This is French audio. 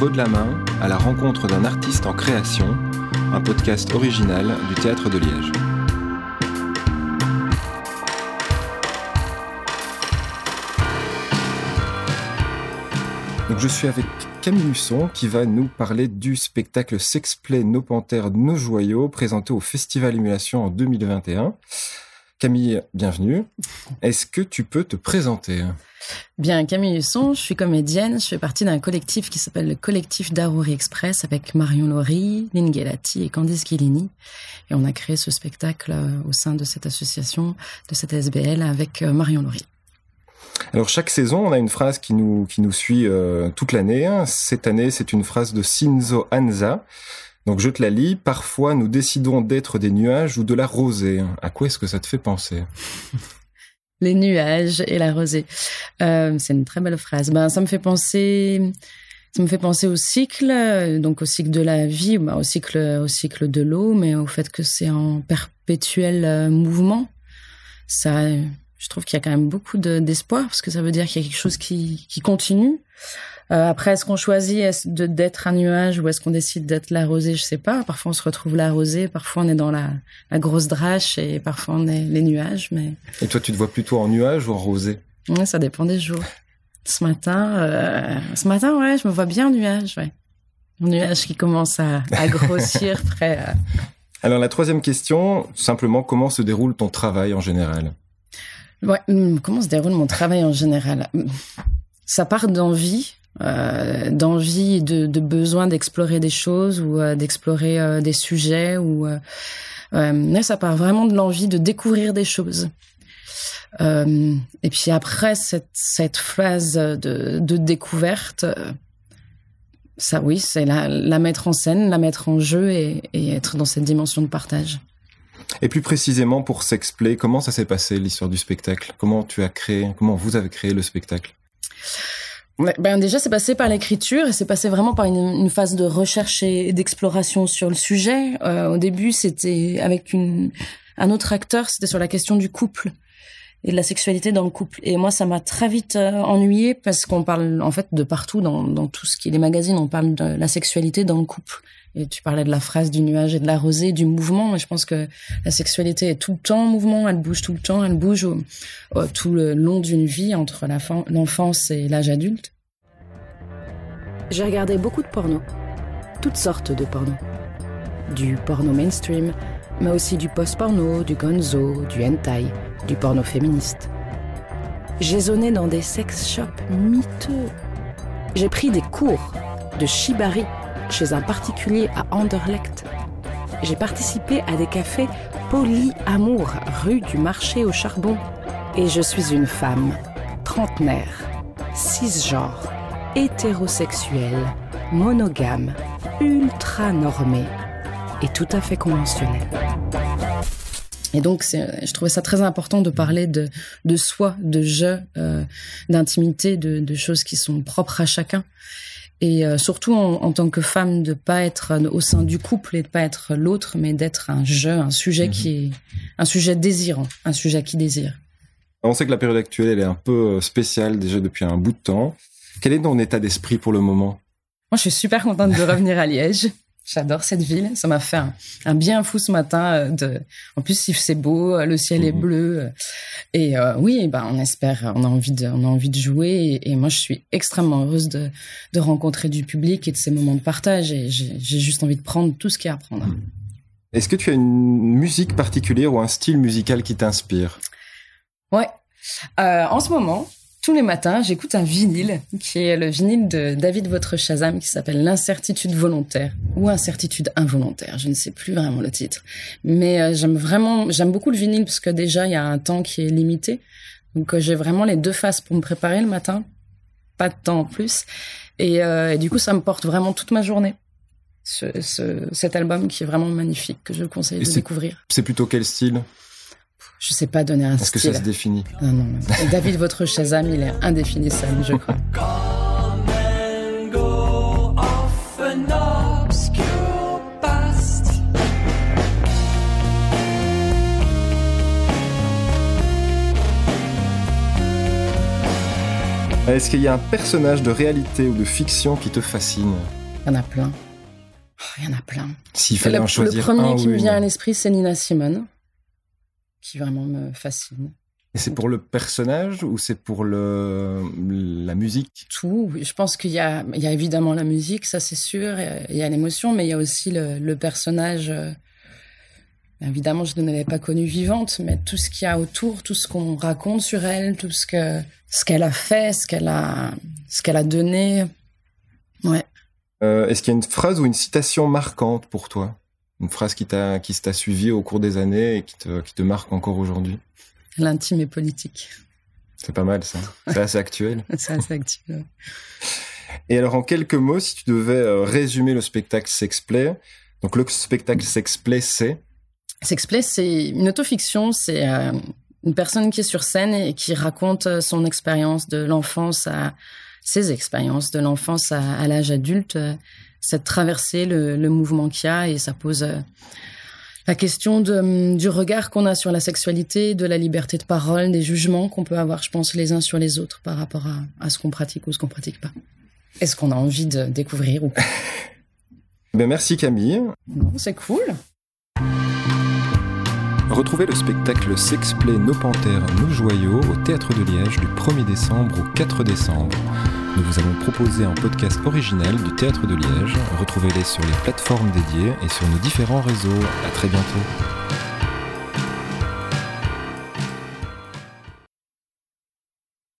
De la main, à la rencontre d'un artiste en création, un podcast original du Théâtre de Liège. Donc je suis avec Camille Husson qui va nous parler du spectacle Sexplay Nos Panthères, Nos Joyaux présenté au Festival Émulation en 2021. Camille, bienvenue. Est-ce que tu peux te présenter? Bien, Camille Husson, je suis comédienne, je fais partie d'un collectif qui s'appelle le collectif Darouri Express avec Marion Laurie, Lynn Gelati et Candice Guillini. Et on a créé ce spectacle euh, au sein de cette association, de cette SBL avec euh, Marion Laurie. Alors chaque saison, on a une phrase qui nous qui nous suit euh, toute l'année. Cette année, c'est une phrase de Shinzo Anza. Donc je te la lis. Parfois, nous décidons d'être des nuages ou de la rosée. À quoi est-ce que ça te fait penser? Les nuages et la rosée. Euh, c'est une très belle phrase. Ben, ça me fait penser. Ça me fait penser au cycle, donc au cycle de la vie, ben, au cycle, au cycle de l'eau, mais au fait que c'est en perpétuel euh, mouvement. Ça, je trouve qu'il y a quand même beaucoup d'espoir parce que ça veut dire qu'il y a quelque chose qui, qui continue. Euh, après, est-ce qu'on choisit d'être un nuage ou est-ce qu'on décide d'être la rosée Je sais pas. Parfois, on se retrouve la rosée, parfois on est dans la, la grosse drache et parfois on est les nuages. Mais et toi, tu te vois plutôt en nuage ou en rosée? Ouais, Ça dépend des jours. Ce matin, euh, ce matin, ouais, je me vois bien en nuage, ouais. Un nuage qui commence à, à grossir, près. À... Alors la troisième question, simplement, comment se déroule ton travail en général? Ouais, hum, comment se déroule mon travail en général? Ça part d'envie, euh, d'envie et de, de, besoin d'explorer des choses ou euh, d'explorer euh, des sujets ou euh, euh ça part vraiment de l'envie de découvrir des choses. et puis après cette, cette phase de, de découverte, ça oui, c'est la, la, mettre en scène, la mettre en jeu et, et être dans cette dimension de partage. Et plus précisément pour Sexplay, comment ça s'est passé l'histoire du spectacle? Comment tu as créé, comment vous avez créé le spectacle? Ben déjà, c'est passé par l'écriture et c'est passé vraiment par une, phase de recherche et d'exploration sur le sujet. Euh, au début, c'était avec un autre acteur, c'était sur la question du couple et de la sexualité dans le couple. Et moi, ça m'a très vite euh, ennuyé parce qu'on parle en fait de partout dans, dans tout ce qui est les magazines, on parle de la sexualité dans le couple. Tu parlais de la phrase du nuage et de la rosée, du mouvement. Je pense que la sexualité est tout le temps en mouvement, elle bouge tout le temps, elle bouge tout le long d'une vie entre l'enfance et l'âge adulte. J'ai regardé beaucoup de porno, toutes sortes de porno. Du porno mainstream, mais aussi du post-porno, du gonzo, du hentai, du porno féministe. J'ai zoné dans des sex shops miteux. J'ai pris des cours de shibari chez un particulier à Anderlecht. J'ai participé à des cafés polyamour rue du marché au charbon. Et je suis une femme, trentenaire, cisgenre, hétérosexuelle, monogame, ultra normée et tout à fait conventionnelle. Et donc, je trouvais ça très important de parler de, soi, de je, euh, d'intimité, de choses qui sont propres à chacun et euh, surtout en, en, tant que femme de pas être au sein du couple et de pas être l'autre mais d'être un jeu un sujet mmh. qui est un sujet désirant un sujet qui désire. On sait que la période actuelle elle est un peu euh, spéciale déjà depuis un bout de temps. Quel est ton état d'esprit pour le moment? Moi je suis super contente de revenir à Liège J'adore cette ville. Ça m'a fait un, un, bien fou ce matin. Euh, de, en plus, c'est beau, euh, le ciel est mmh. bleu. Euh, et euh, oui, ben on espère, on a envie de, on a envie de jouer. Et, et moi, je suis extrêmement heureuse de, de, rencontrer du public et de ces moments de partage. Et j'ai juste envie de prendre tout ce qu'il y a à prendre. Mmh. Est-ce que tu as une musique particulière ou un style musical qui t'inspire? Ouais. Euh, en ce moment, tous les matins, j'écoute un vinyle qui est le vinyle de David Votre Shazam qui s'appelle L'incertitude volontaire ou Incertitude involontaire. Je ne sais plus vraiment le titre. Mais euh, j'aime vraiment, j'aime beaucoup le vinyle parce que déjà, il y a un temps qui est limité. Donc, euh, j'ai vraiment les deux faces pour me préparer le matin. Pas de temps en plus. Et, euh, et du coup, ça me porte vraiment toute ma journée. Ce, ce, cet album qui est vraiment magnifique, que je conseille de découvrir. C'est plutôt quel style? Je sais pas donner un Est-ce que ça se définit Non, non. David, votre Shazam, il est indéfinissable, je crois. Est-ce qu'il y a un personnage de réalité ou de fiction qui te fascine? Il y en a plein. Oh, il y en a plein. S'il fallait le, en choisir le premier un qui ou me vient à l'esprit, c'est Nina Simone, qui vraiment me fascine. Et c'est pour le personnage ou c'est pour le la musique? Tout. Je pense qu'il y a, il y a évidemment la musique, ça c'est sûr. Il y a l'émotion, mais il y a aussi le, le personnage. euh, Évidemment, je ne l'avais pas connue vivante, mais tout ce qu'il y a autour, tout ce qu'on raconte sur elle, tout ce que ce qu'elle a fait, ce qu'elle a, ce qu'elle a donné. Ouais. Euh, Est-ce qu'il y a une phrase ou une citation marquante pour toi? Une phrase qui t'a qui t'a suivi au cours des années et qui te qui te marque encore aujourd'hui L'intime et politique. C'est pas mal ça. C'est assez actuel. C'est assez actuel. Et alors en quelques mots, si tu devais euh, résumer le spectacle Sexplay, donc le spectacle Sexplay c'est? Sexplay, c'est une autofiction, c'est euh, une personne qui est sur scène et qui raconte euh, son expérience de l'enfance à ses expériences de l'enfance à, à l'âge adulte, cette traversée, le, le mouvement qu'il y a et ça pose euh, la question de, hum, du regard qu'on a sur la sexualité, de la liberté de parole, des jugements qu'on peut avoir, je pense, les uns sur les autres par rapport à, à ce qu'on pratique ou ce qu'on pratique pas. Est-ce qu'on a envie de découvrir ou pas? Ben merci Camille. Non, c'est cool. Retrouvez le spectacle Sexplay Nos Panthères, Nos Joyaux au Théâtre de Liège du 1er décembre au 4 décembre. Nous vous avons proposé un podcast original du Théâtre de Liège. Retrouvez-les sur les plateformes dédiées et sur nos différents réseaux. À très bientôt.